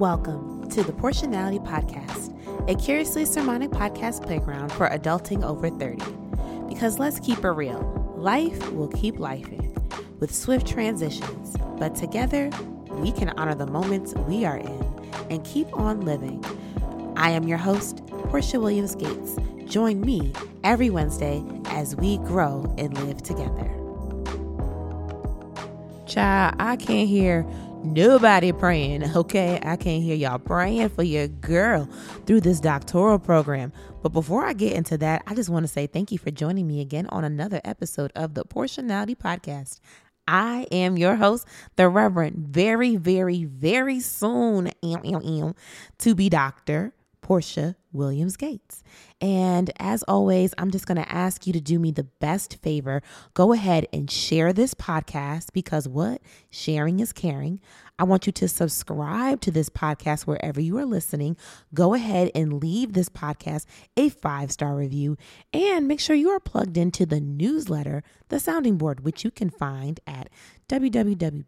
Welcome to the Porshanality Podcast, a curiously sermonic podcast playground for adulting over 30. Because let's keep it real, life will keep lifing with swift transitions, but together we can honor the moments we are in and keep on living. I am your host, Porsha Williams Gates. Join me every Wednesday as we grow and live together. Child, I can't hear nobody praying, okay? I can't hear y'all praying for your girl through this doctoral program. But before I get into that, I just want to say thank you for joining me again on another episode of the Porshanality Podcast. I am your host, the Reverend, very, very, very soon to be Dr. Porsha Williams Gates. And as always, I'm just going to ask you to do me the best favor. Go ahead and share this podcast because what? Sharing is caring. I want you to subscribe to this podcast wherever you are listening. Go ahead and leave this podcast a five star review and make sure you are plugged into the newsletter, The Sounding Board, which you can find at www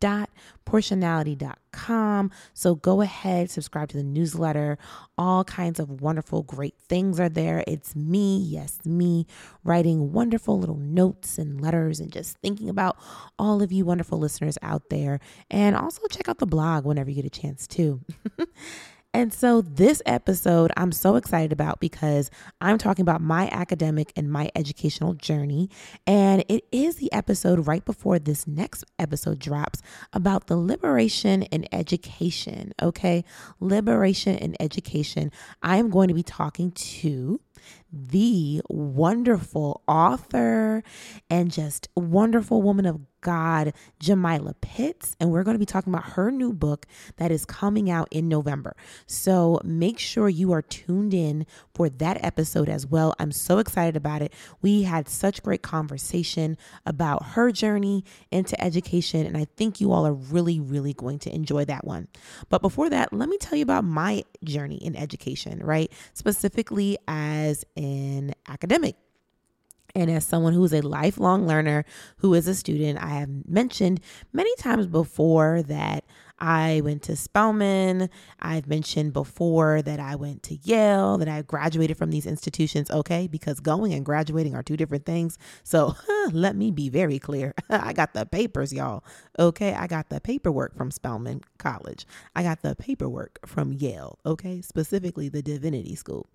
porshanality.com. So go ahead, subscribe to the newsletter. All kinds of wonderful, great things are there. It's me, yes, me, writing wonderful little notes and letters and just thinking about all of you wonderful listeners out there. And also check out the blog whenever you get a chance, too. And so, this episode I'm so excited about because I'm talking about my academic and my educational journey. And it is the episode right before this next episode drops about the liberation in education. Okay. Liberation in education. I am going to be talking to the wonderful author and just wonderful woman of God, Jamila Pitts, and we're going to be talking about her new book that is coming out in November. So make sure you are tuned in for that episode as well. I'm so excited about it. We had such great conversation about her journey into education, and I think you all are really, really going to enjoy that one. But before that, let me tell you about my journey in education, right? Specifically as an academic. And as someone who is a lifelong learner, who is a student, I have mentioned many times before that I went to Spelman. I've mentioned before that I went to Yale, that I graduated from these institutions, okay? Because going and graduating are two different things. So let me be very clear. I got the papers, y'all, okay? I got the paperwork from Spelman College. I got the paperwork from Yale, okay? Specifically the Divinity School.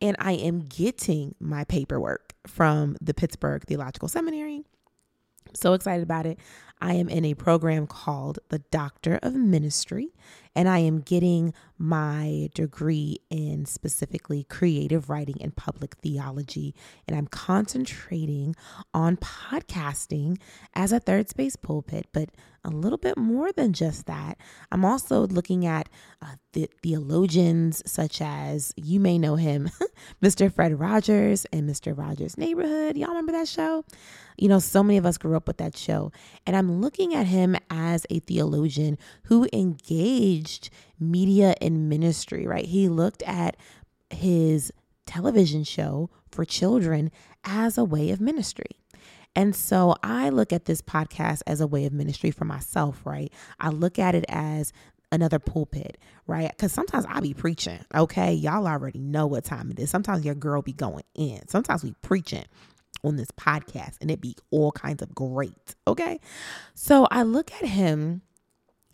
And I am getting my paperwork from the Pittsburgh Theological Seminary. so excited about it. I am in a program called the Doctor of Ministry, and I am getting my degree in specifically creative writing and public theology. And I'm concentrating on podcasting as a third space pulpit, but a little bit more than just that. I'm also looking at uh, the theologians such as you may know him, Mr. Fred Rogers and Mr. Rogers' Neighborhood. Y'all remember that show? You know, so many of us grew up with that show. And I'm looking at him as a theologian who engaged media and ministry, right? He looked at his television show for children as a way of ministry. And so I look at this podcast as a way of ministry for myself, right? I look at it as another pulpit, right? Because sometimes I be preaching, okay? Y'all already know what time it is. Sometimes your girl be going in. Sometimes we preaching on this podcast and it be all kinds of great, okay? So I look at him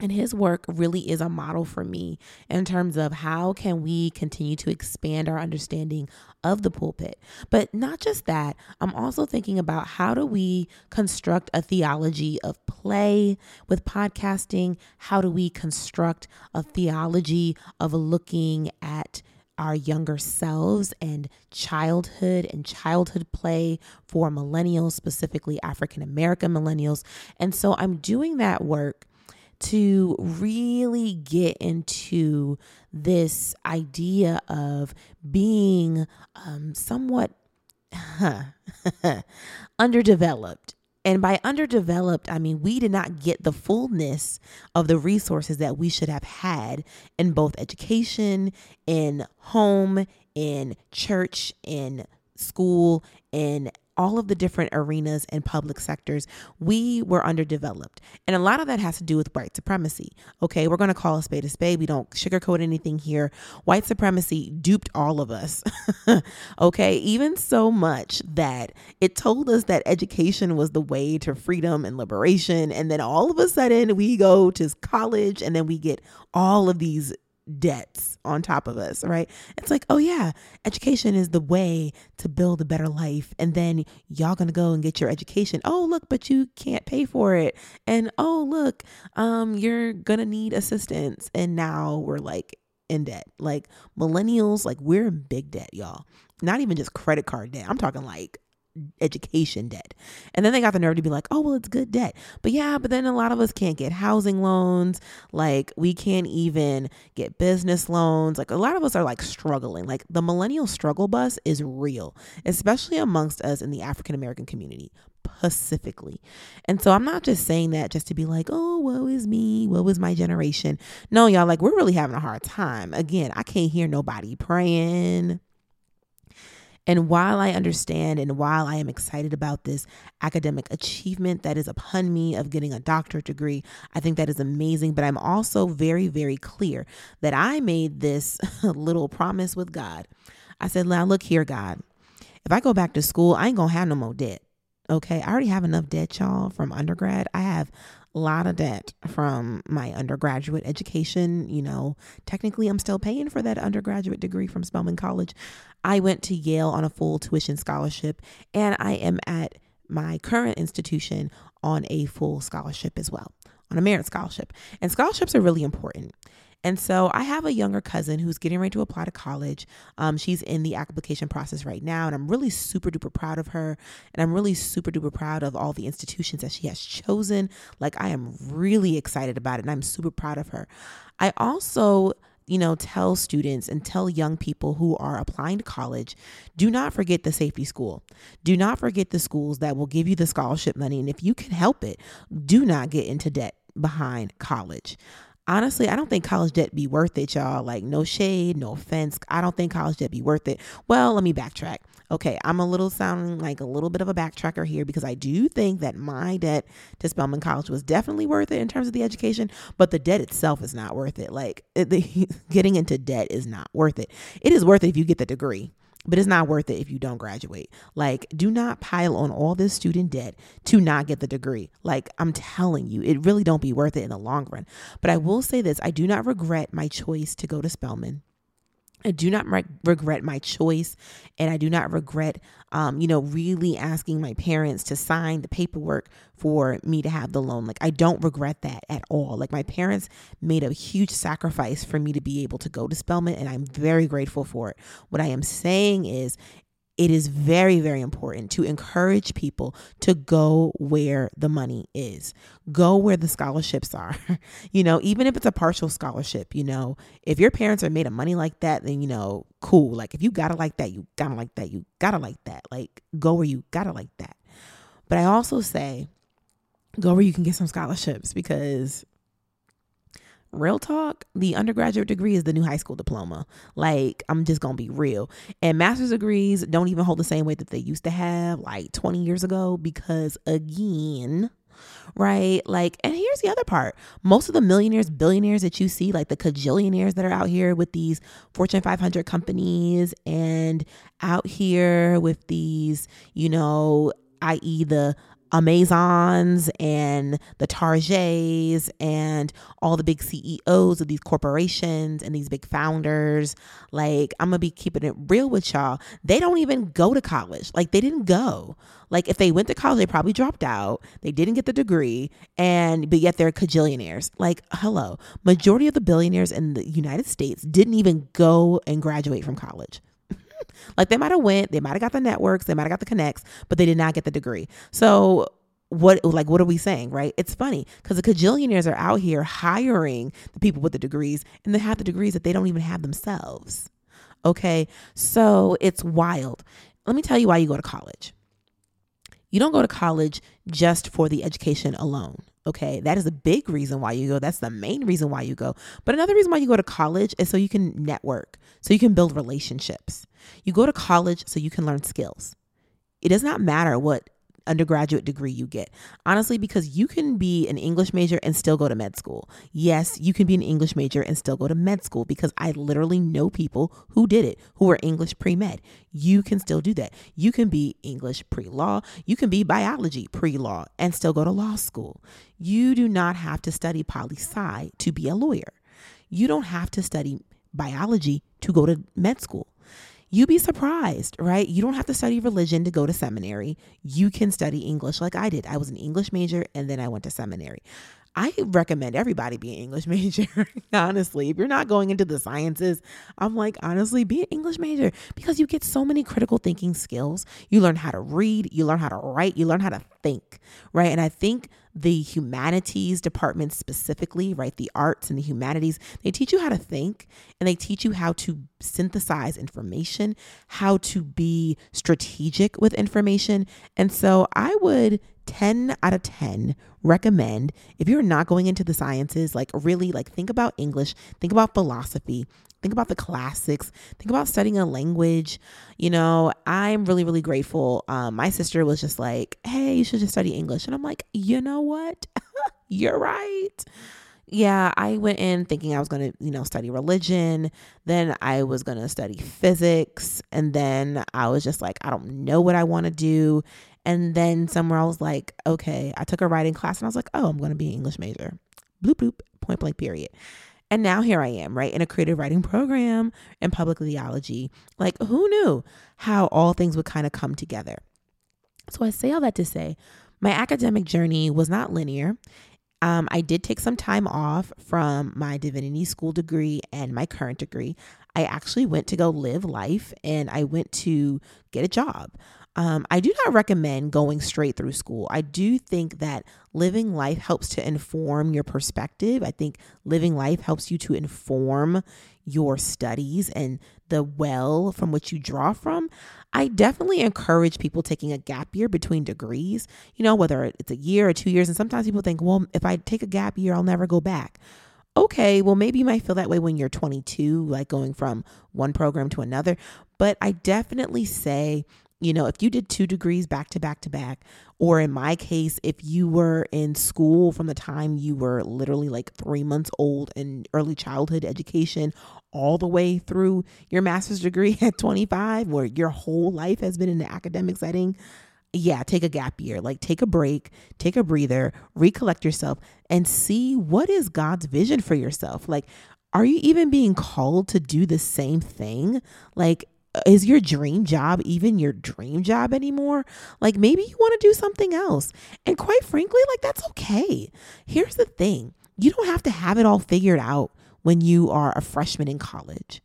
and his work really is a model for me in terms of how can we continue to expand our understanding of the pulpit. But not just that, I'm also thinking about how do we construct a theology of play with podcasting? How do we construct a theology of looking at our younger selves and childhood and childhood play for millennials, specifically African American millennials. And so I'm doing that work to really get into this idea of being um, somewhat underdeveloped. And by underdeveloped, I mean we did not get the fullness of the resources that we should have had in both education, in home, in church, in school, in all of the different arenas and public sectors, we were underdeveloped. And a lot of that has to do with white supremacy. Okay, we're going to call a spade a spade. We don't sugarcoat anything here. White supremacy duped all of us. okay, even so much that it told us that education was the way to freedom and liberation. And then all of a sudden we go to college and then we get all of these debts on top of us, right? It's like, oh yeah, education is the way to build a better life. And then y'all gonna go and get your education. Oh, look, but you can't pay for it. And oh, look, um, you're gonna need assistance. And now we're like in debt. Like millennials, like we're in big debt, y'all. Not even just credit card debt. I'm talking like education debt. And then they got the nerve to be like, oh, well, it's good debt. But yeah, but then a lot of us can't get housing loans. Like, we can't even get business loans. Like, a lot of us are like struggling. Like, the millennial struggle bus is real, especially amongst us in the African American community. specifically. And so I'm not just saying that just to be like, oh, woe is me, woe is my generation. No, y'all, like, we're really having a hard time. Again, I can't hear nobody praying. And while I understand and while I am excited about this academic achievement that is upon me of getting a doctorate degree, I think that is amazing. But I'm also very, very clear that I made this little promise with God. I said, now look here, God, if I go back to school, I ain't gonna have no more debt. Okay. I already have enough debt, y'all, from undergrad. I have lot of debt from my undergraduate education. You know, technically, I'm still paying for that undergraduate degree from Spelman College. I went to Yale on a full tuition scholarship, and I am at my current institution on a full scholarship as well, on a merit scholarship. And scholarships are really important. And so I have a younger cousin who's getting ready to apply to college. Um, she's in the application process right now, and I'm really super duper proud of her. And I'm really super duper proud of all the institutions that she has chosen. Like, I am really excited about it, and I'm super proud of her. I also you know, tell students and tell young people who are applying to college do not forget the safety school. Do not forget the schools that will give you the scholarship money. And if you can help it, do not get into debt behind college honestly, I don't think college debt be worth it, y'all. Like, no shade, no offense. I don't think college debt be worth it. Well, let me backtrack. Okay, I'm a little sounding like a little bit of a backtracker here because I do think that my debt to Spelman College was definitely worth it in terms of the education, but the debt itself is not worth it. Like, it, the, getting into debt is not worth it. It is worth it if you get the degree but it's not worth it if you don't graduate. Like, do not pile on all this student debt to not get the degree. Like, I'm telling you, it really don't be worth it in the long run. But I will say this I do not regret my choice to go to Spelman. I do not re- regret my choice, and I do not regret, um, you know, really asking my parents to sign the paperwork for me to have the loan. Like, I don't regret that at all. Like, my parents made a huge sacrifice for me to be able to go to Spelman, and I'm very grateful for it. What I am saying is, it is very, very important to encourage people to go where the money is, go where the scholarships are. you know, even if it's a partial scholarship, you know, if your parents are made of money like that, then, you know, cool. Like, if you gotta like that, you gotta like that, you gotta like that. Like, go where you gotta like that. But I also say, go where you can get some scholarships because real talk, the undergraduate degree is the new high school diploma. Like, I'm just gonna be real. And master's degrees don't even hold the same weight that they used to have like 20 years ago because, again, right? Like, and here's the other part most of the millionaires, billionaires that you see, like the cajillionaires that are out here with these Fortune 500 companies and out here with these, you know, i.e., the Amazons and the Targets and all the big CEOs of these corporations and these big founders. Like, I'm gonna be keeping it real with y'all. They don't even go to college. Like, they didn't go. Like, if they went to college, they probably dropped out. They didn't get the degree, and but yet they're cajillionaires. Like, hello, majority of the billionaires in the United States didn't even go and graduate from college. Like they might have went, they might have got the networks, they might have got the connects, but they did not get the degree. So what like what are we saying right? It's funny because the cajillionaires are out here hiring the people with the degrees and they have the degrees that they don't even have themselves okay? So it's wild. Let me tell you why you go to college you don't go to college just for the education alone okay? That is a big reason why you go. That's the main reason why you go. But another reason why you go to college is so you can network so you can build relationships. You go to college so you can learn skills. it does not matter what undergraduate degree you get. Honestly, because you can be an English major and still go to med school. Yes, you can be an English major and still go to med school because I literally know people who did it, who were English pre med. You can still do that. You can be English pre law, you can be biology pre law and still go to law school. You do not have to study poli sci to be a lawyer. You don't have to study biology to go to med school you'd be surprised, right? You don't have to study religion to go to seminary. You can study English like I did. I was an English major and then I went to seminary. I recommend everybody be an English major. honestly, if you're not going into the sciences, I'm like, honestly, be an English major because you get so many critical thinking skills. You learn how to read, you learn how to write, you learn how to think, right? And I think the humanities department specifically, right? The arts and the humanities, they teach you how to think and they teach you how to synthesize information, how to be strategic with information. And so I would 10 out of 10 recommend if you're not going into the sciences like really like think about english think about philosophy think about the classics think about studying a language you know i'm really really grateful um, my sister was just like hey you should just study english and i'm like you know what you're right yeah, I went in thinking I was going to, you know, study religion. Then I was going to study physics. And then I was just like, I don't know what I want to do. And then somewhere I was like, okay, I took a writing class and I was like, oh, I'm going to be an English major. Bloop, bloop, point blank, period. And now here I am, right, in a creative writing program in public theology. Like, who knew how all things would kind of come together? So I say all that to say, my academic journey was not linear. Um, I did take some time off from my divinity school degree and my current degree. I actually went to go live life and I went to get a job. Um, I do not recommend going straight through school. I do think that living life helps to inform your perspective. I think living life helps you to inform your studies and the well from which you draw from. I definitely encourage people taking a gap year between degrees, you know, whether it's a year or two years. And sometimes people think, well, if I take a gap year, I'll never go back okay, well, maybe you might feel that way when you're 22, like going from one program to another. But I definitely say you know, if you did two degrees back to back to back, or in my case, if you were in school from the time you were literally like three months old in early childhood education, all the way through your master's degree at 25, where your whole life has been in the academic setting, yeah, take a gap year. Like take a break, take a breather, recollect yourself, and see what is God's vision for yourself. Like, are you even being called to do the same thing? Like, is your dream job even your dream job anymore? Like maybe you want to do something else. And quite frankly, like that's okay. Here's the thing you don't have to have it all figured out when you are a freshman in college.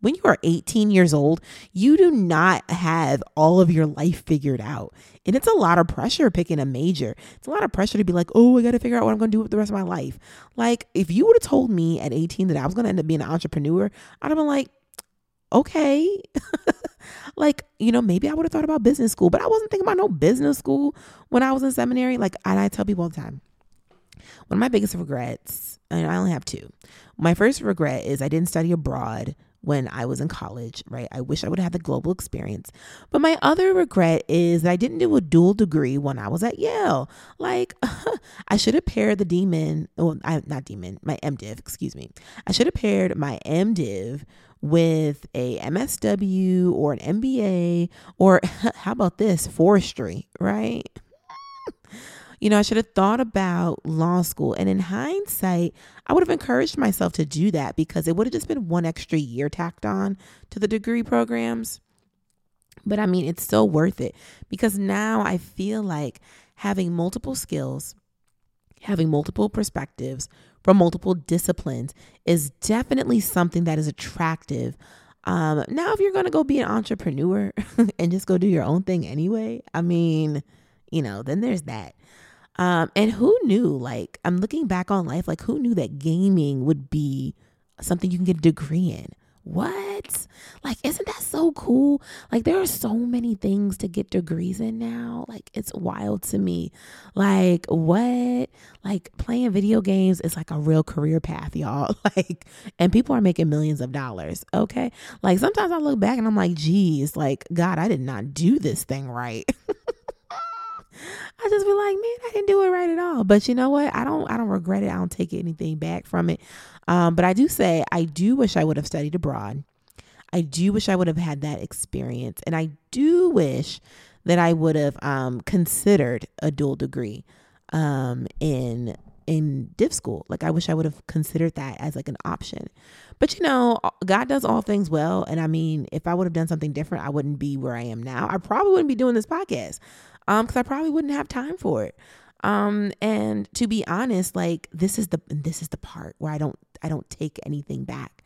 When you are 18 years old, you do not have all of your life figured out. And it's a lot of pressure picking a major. It's a lot of pressure to be like, oh, I got to figure out what I'm going to do with the rest of my life. Like, if you would have told me at 18 that I was going to end up being an entrepreneur, I'd have been like, okay. like, you know, maybe I would have thought about business school, but I wasn't thinking about no business school when I was in seminary. Like, and I tell people all the time, one of my biggest regrets, and I only have two. My first regret is I didn't study abroad when I was in college, right? I wish I would have had the global experience. But my other regret is that I didn't do a dual degree when I was at Yale. Like, I should have paired the demon, well, I, not demon, my MDiv, excuse me. I should have paired my MDiv with a MSW or an MBA or how about this forestry, right? You know, I should have thought about law school. And in hindsight, I would have encouraged myself to do that because it would have just been one extra year tacked on to the degree programs. But I mean, it's still worth it because now I feel like having multiple skills, having multiple perspectives, from multiple disciplines is definitely something that is attractive. Um, now, if you're going to go be an entrepreneur and just go do your own thing anyway, I mean, you know, then there's that. Um, and who knew, like, I'm looking back on life, like, who knew that gaming would be something you can get a degree in? What? Like, isn't that so cool? Like, there are so many things to get degrees in now. Like, it's wild to me. Like, what? Like, playing video games is like a real career path, y'all. Like, and people are making millions of dollars. Okay. Like, sometimes I look back and I'm like, geez, like, God, I did not do this thing right. I just be like, didn't do it right at all. But you know what? I don't I don't regret it. I don't take anything back from it. Um, but I do say I do wish I would have studied abroad. I do wish I would have had that experience. And I do wish that I would have um, considered a dual degree um, in in div school. Like I wish I would have considered that as like an option. But you know, God does all things well. And I mean, if I would have done something different, I wouldn't be where I am now. I probably wouldn't be doing this podcast um because i probably wouldn't have time for it um and to be honest like this is the this is the part where i don't i don't take anything back.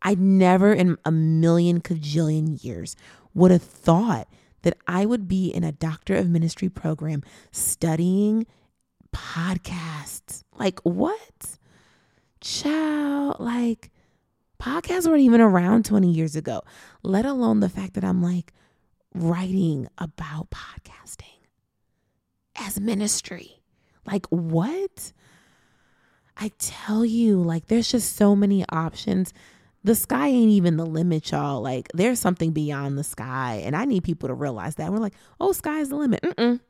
I never in a million cajillion years would have thought that i would be in a doctor of ministry program studying podcasts. Like what? Child like podcasts weren't even around 20 years ago let alone the fact that i'm like writing about podcasting as ministry. Like, what? I tell you, like, there's just so many options. The sky ain't even the limit, y'all. Like, there's something beyond the sky. And I need people to realize that. We're like, oh, sky's the limit. Mm-mm.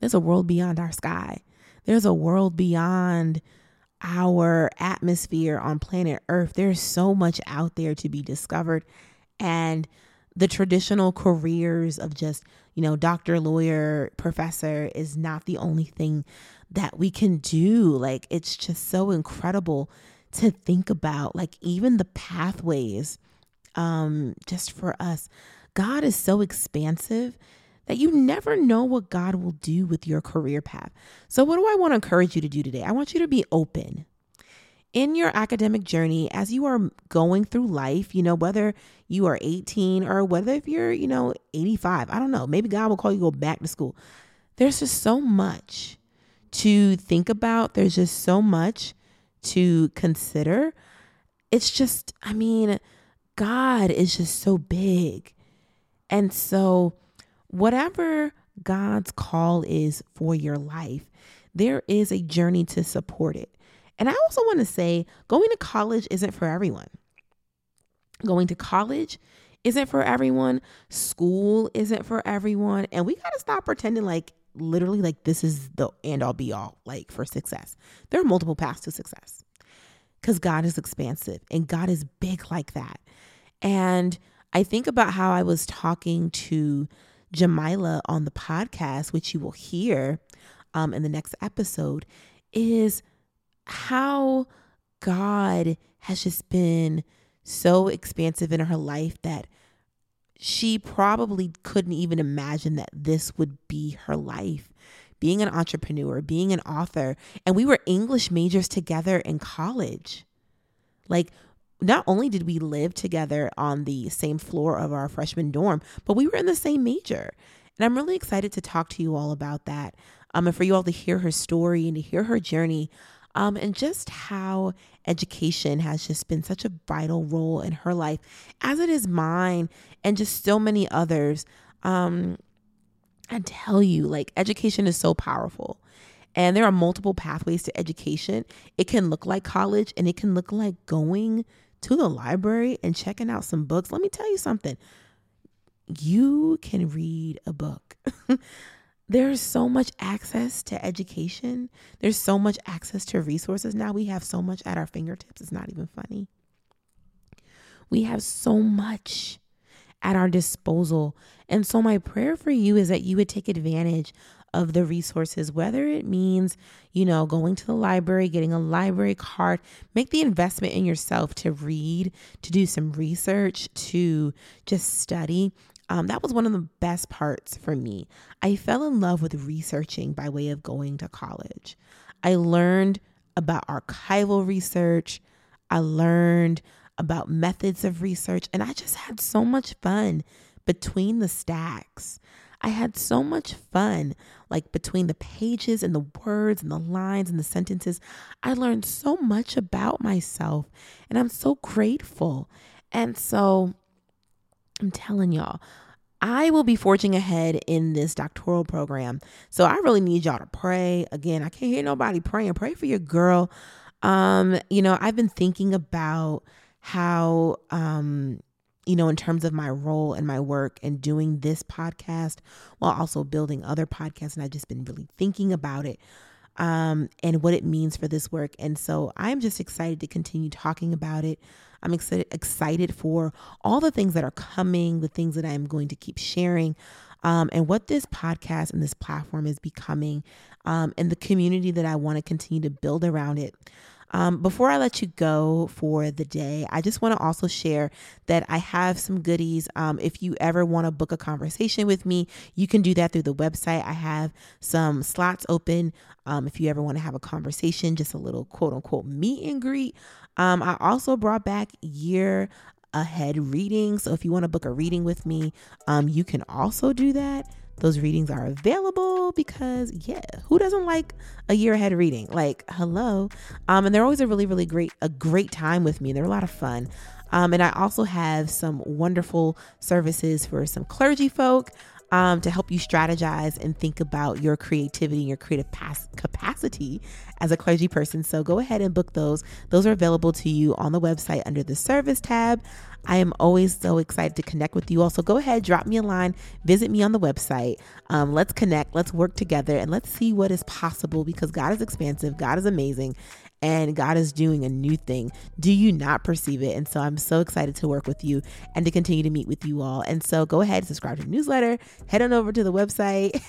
There's a world beyond our sky, there's a world beyond our atmosphere on planet Earth. There's so much out there to be discovered. And the traditional careers of just, you know, doctor, lawyer, professor is not the only thing that we can do. Like, it's just so incredible to think about, like, even the pathways um, just for us. God is so expansive that you never know what God will do with your career path. So, what do I want to encourage you to do today? I want you to be open in your academic journey as you are going through life, you know, whether you are 18 or whether if you're, you know, 85, I don't know, maybe God will call you go back to school. There's just so much to think about. There's just so much to consider. It's just, I mean, God is just so big. And so, whatever God's call is for your life, there is a journey to support it. And I also want to say going to college isn't for everyone. Going to college isn't for everyone. School isn't for everyone. And we got to stop pretending like literally like this is the end all be all like for success. There are multiple paths to success because God is expansive and God is big like that. And I think about how I was talking to Jamila on the podcast, which you will hear um, in the next episode, is how God has just been so expansive in her life that she probably couldn't even imagine that this would be her life being an entrepreneur, being an author. And we were English majors together in college. Like, not only did we live together on the same floor of our freshman dorm, but we were in the same major. And I'm really excited to talk to you all about that. Um, and for you all to hear her story and to hear her journey um, and just how education has just been such a vital role in her life, as it is mine, and just so many others. Um, I tell you, like, education is so powerful. And there are multiple pathways to education. It can look like college and it can look like going to the library and checking out some books. Let me tell you something you can read a book. there's so much access to education. There's so much access to resources now. We have so much at our fingertips. It's not even funny. We have so much at our disposal. And so, my prayer for you is that you would take advantage of the resources, whether it means, you know, going to the library, getting a library card, make the investment in yourself to read, to do some research, to just study. Um, that was one of the best parts for me. I fell in love with researching by way of going to college. I learned about archival research, I learned about methods of research, and I just had so much fun between the stacks. I had so much fun, like between the pages and the words and the lines and the sentences. I learned so much about myself, and I'm so grateful. And so I'm telling y'all, I will be forging ahead in this doctoral program. So I really need y'all to pray. Again, I can't hear nobody praying. Pray for your girl. Um, you know, I've been thinking about how um you know, in terms of my role and my work and doing this podcast while also building other podcasts. And I've just been really thinking about it um, and what it means for this work. And so I'm just excited to continue talking about it. I'm excited, excited for all the things that are coming, the things that I'm going to keep sharing, um, and what this podcast and this platform is becoming, um, and the community that I want to continue to build around it. Um, before I let you go for the day, I just want to also share that I have some goodies. Um, if you ever want to book a conversation with me, you can do that through the website. I have some slots open. Um, if you ever want to have a conversation, just a little quote unquote meet and greet. Um, I also brought back year ahead reading. So if you want to book a reading with me, um, you can also do that those readings are available because yeah who doesn't like a year ahead reading? Like hello. Um and they're always a really really great a great time with me. They're a lot of fun. Um and i also have some wonderful services for some clergy folk um, to help you strategize and think about your creativity and your creative pas- capacity as a clergy person. So go ahead and book those. Those are available to you on the website under the service tab. I am always so excited to connect with you. all. So go ahead, drop me a line, visit me on the website. Um, let's connect, let's work together, and let's see what is possible because God is expansive, God is amazing, and God is doing a new thing. Do you not perceive it? And so I'm so excited to work with you and to continue to meet with you all. And so go ahead, subscribe to the newsletter, head on over to the website,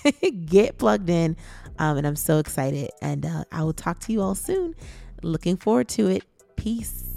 get plugged in. Um, and I'm so excited. And uh, I will talk to you all soon. Looking forward to it. Peace.